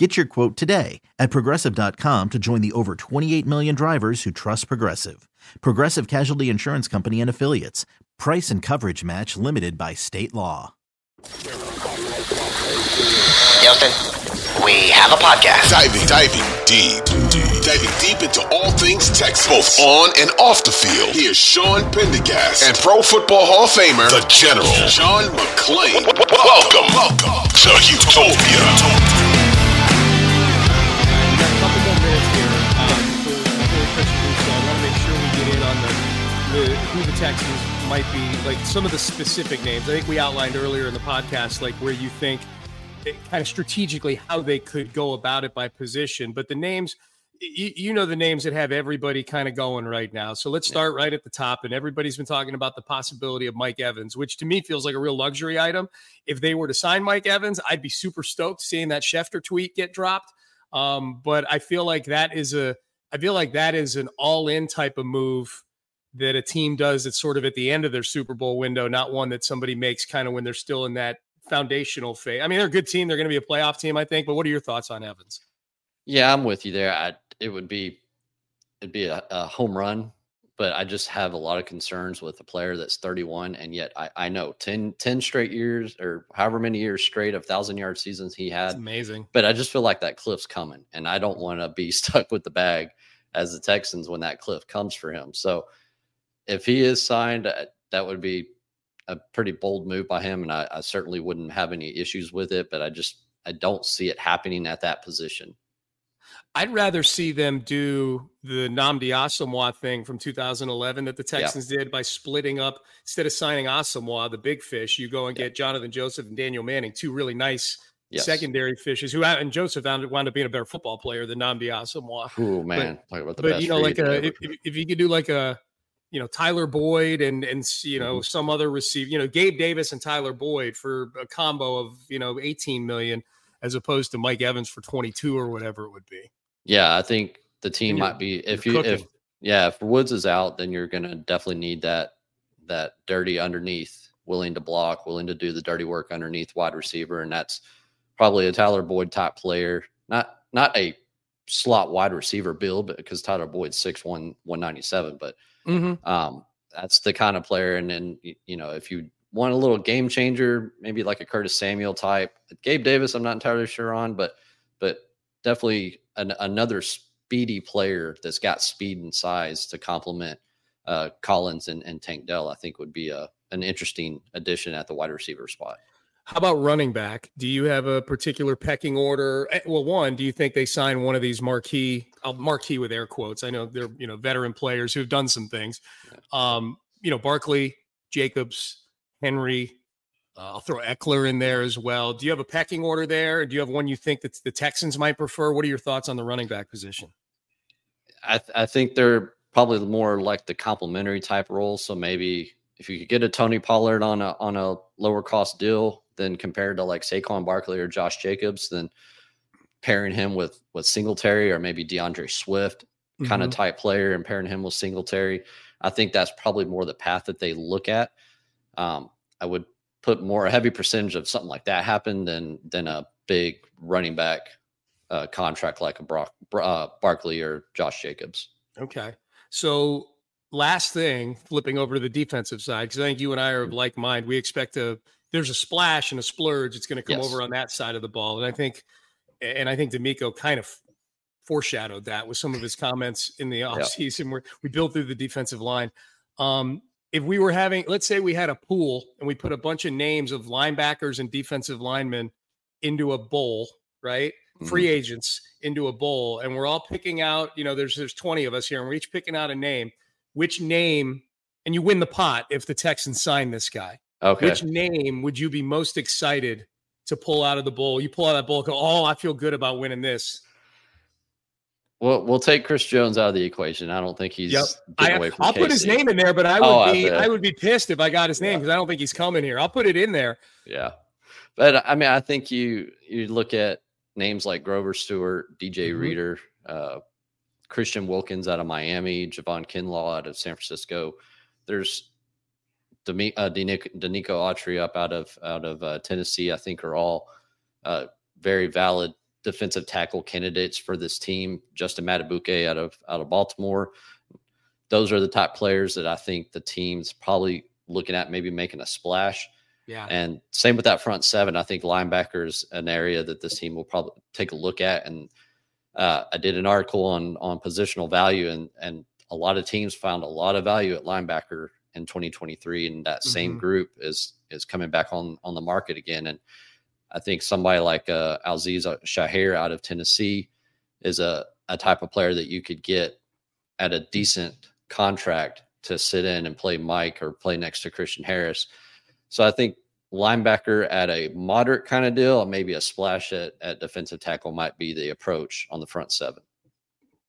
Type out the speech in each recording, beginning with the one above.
Get your quote today at progressive.com to join the over 28 million drivers who trust Progressive. Progressive Casualty Insurance Company and Affiliates. Price and coverage match limited by state law. Houston, we have a podcast. Diving, diving deep, deep, diving deep into all things Texas, both on and off the field. Here's Sean Pendergast and Pro Football Hall of Famer, the General, John McClain. Welcome, welcome to Houtopia. The who Texans might be, like some of the specific names. I think we outlined earlier in the podcast, like where you think it, kind of strategically how they could go about it by position. But the names, you, you know, the names that have everybody kind of going right now. So let's start right at the top. And everybody's been talking about the possibility of Mike Evans, which to me feels like a real luxury item. If they were to sign Mike Evans, I'd be super stoked seeing that Schefter tweet get dropped. Um, but I feel like that is a I feel like that is an all-in type of move that a team does that's sort of at the end of their Super Bowl window, not one that somebody makes kind of when they're still in that foundational phase. I mean, they're a good team. They're going to be a playoff team, I think. But what are your thoughts on Evans? Yeah, I'm with you there. I, it would be it'd be a, a home run, but I just have a lot of concerns with a player that's 31, and yet I, I know 10, 10 straight years or however many years straight of thousand yard seasons he had. It's amazing. But I just feel like that cliff's coming, and I don't want to be stuck with the bag as the Texans when that cliff comes for him. So if he is signed, uh, that would be a pretty bold move by him, and I, I certainly wouldn't have any issues with it. But I just I don't see it happening at that position. I'd rather see them do the Nnamdi Asomugha thing from 2011 that the Texans yeah. did by splitting up instead of signing Asomugha, the big fish. You go and get yeah. Jonathan Joseph and Danieal Manning, two really nice yes. secondary fishes. Who and Joseph wound, wound up being a better football player than Nnamdi Asomugha. Oh man, but, but you know, like a, if, if you could do like a you know Tyler Boyd and and you know mm-hmm. some other receiver, you know Gabe Davis and Tyler Boyd for a combo of you know 18 million as opposed to Mike Evans for 22 or whatever it would be. Yeah, I think the team might be if you cooking. if yeah, if Woods is out, then you're going to definitely need that that dirty underneath, willing to block, willing to do the dirty work underneath wide receiver, and that's probably a Tyler Boyd type player. Not not a slot wide receiver build, because Tyler Boyd's 6'1", 197, but mm-hmm. um, that's the kind of player. And then you know, if you want a little game changer, maybe like a Curtis Samuel type, Gabe Davis, I'm not entirely sure on, but but definitely an, another speedy player that's got speed and size to complement uh, Collins and, and Tank Dell, I think would be a an interesting addition at the wide receiver spot. How about running back? Do you have a particular pecking order? Eh, well, one, do you think they sign one of these marquee, uh, marquee with air quotes? I know they're you know veteran players who've done some things. Um, you know, Barkley, Jacobs, Henry. Uh, I'll throw Ekeler in there as well. Do you have a pecking order there? Do you have one you think that the Texans might prefer? What are your thoughts on the running back position? I, th- I think they're probably more like the complementary type role. So maybe if you could get a Tony Pollard on a on a lower cost deal, than compared to like Saquon Barkley or Josh Jacobs, then pairing him with with Singletary or maybe DeAndre Swift kind of mm-hmm. type player and pairing him with Singletary. I think that's probably more the path that they look at. Um, I would put more a heavy percentage of something like that happen than than a big running back uh, contract like a Brock, uh, Barkley or Josh Jacobs. Okay, so last thing, flipping over to the defensive side, because I think you and I are of like mind. We expect a there's a splash and a splurge. It's going to come yes. over on that side of the ball, and I think, and I think DeMeco kind of foreshadowed that with some of his comments in the offseason yep. where we built through the defensive line. Um, if we were having, let's say we had a pool and we put a bunch of names of linebackers and defensive linemen into a bowl, right? Mm-hmm. Free agents into a bowl, and we're all picking out, you know, there's there's 20 of us here, and we're each picking out a name. Which name, and you win the pot if the Texans sign this guy. Okay. Which name would you be most excited to pull out of the bowl? You pull out that bowl, go, oh, I feel good about winning this. Well, we'll take Chris Jones out of the equation. I don't think he's. Yep. I, will put his name in there, but I would oh, be I, I, would be pissed if I got his name because yeah. I don't think he's coming here. I'll put it in there. Yeah, but I mean, I think you you look at names like Grover Stewart, DJ mm-hmm. Reader, uh, Christian Wilkins out of Miami, Javon Kinlaw out of San Francisco. There's Demi, uh, Denico, Autry up out of out of uh, Tennessee. I think are all uh, very valid defensive tackle candidates for this team. Justin Madubuike out of out of Baltimore. Those are the top players that I think the team's probably looking at maybe making a splash. Yeah. And same with that front seven. I think linebackers an area that this team will probably take a look at. And uh, I did an article on on positional value, and and a lot of teams found a lot of value at linebacker in 2023, and that mm-hmm. same group is is coming back on on the market again. And I think somebody like uh, Azeez Shahir out of Tennessee is a, a type of player that you could get at a decent contract to sit in and play Mike or play next to Christian Harris. So I think linebacker at a moderate kind of deal, maybe a splash at, at defensive tackle might be the approach on the front seven.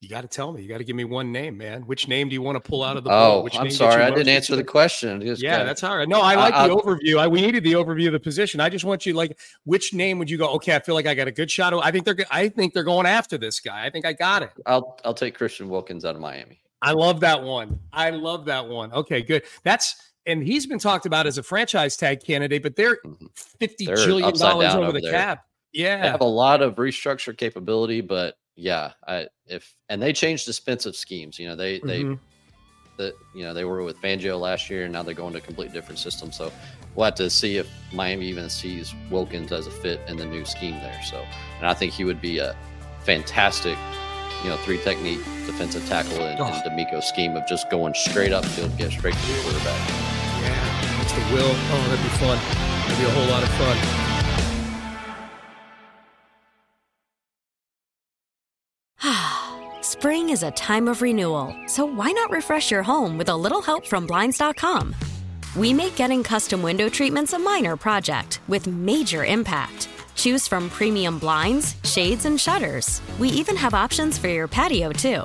You got to tell me. You got to give me one name, man. Which name do you want to pull out of the? Oh, I'm sorry, I didn't answer the question. Just yeah, kinda, that's all right. No, I like I, the overview. I, we needed the overview of the position. I just want you like, which name would you go? Okay, I feel like I got a good shot. I think they're. I think they're going after this guy. I think I got it. I'll I'll take Christian Wilkins out of Miami. I love that one. I love that one. Okay, good. That's and he's been talked about as a franchise tag candidate, but they're mm-hmm. fifty they're dollars over, over the there. cap. Yeah, they have a lot of restructure capability, but yeah, I if and they changed defensive schemes. You know, they they mm-hmm. the you know they were with Fangio last year, and now they're going to a completely different system. So we'll have to see if Miami even sees Wilkins as a fit in the new scheme there. So, and I think he would be a fantastic, you know, three technique defensive tackle in, oh. in scheme of just going straight up field, get straight to the quarterback. Yeah, will. Oh, that'd be fun. That'd be a whole lot of fun. Spring is a time of renewal, so why not refresh your home with a little help from Blinds.com? We make getting custom window treatments a minor project with major impact. Choose from premium blinds, shades, and shutters. We even have options for your patio, too.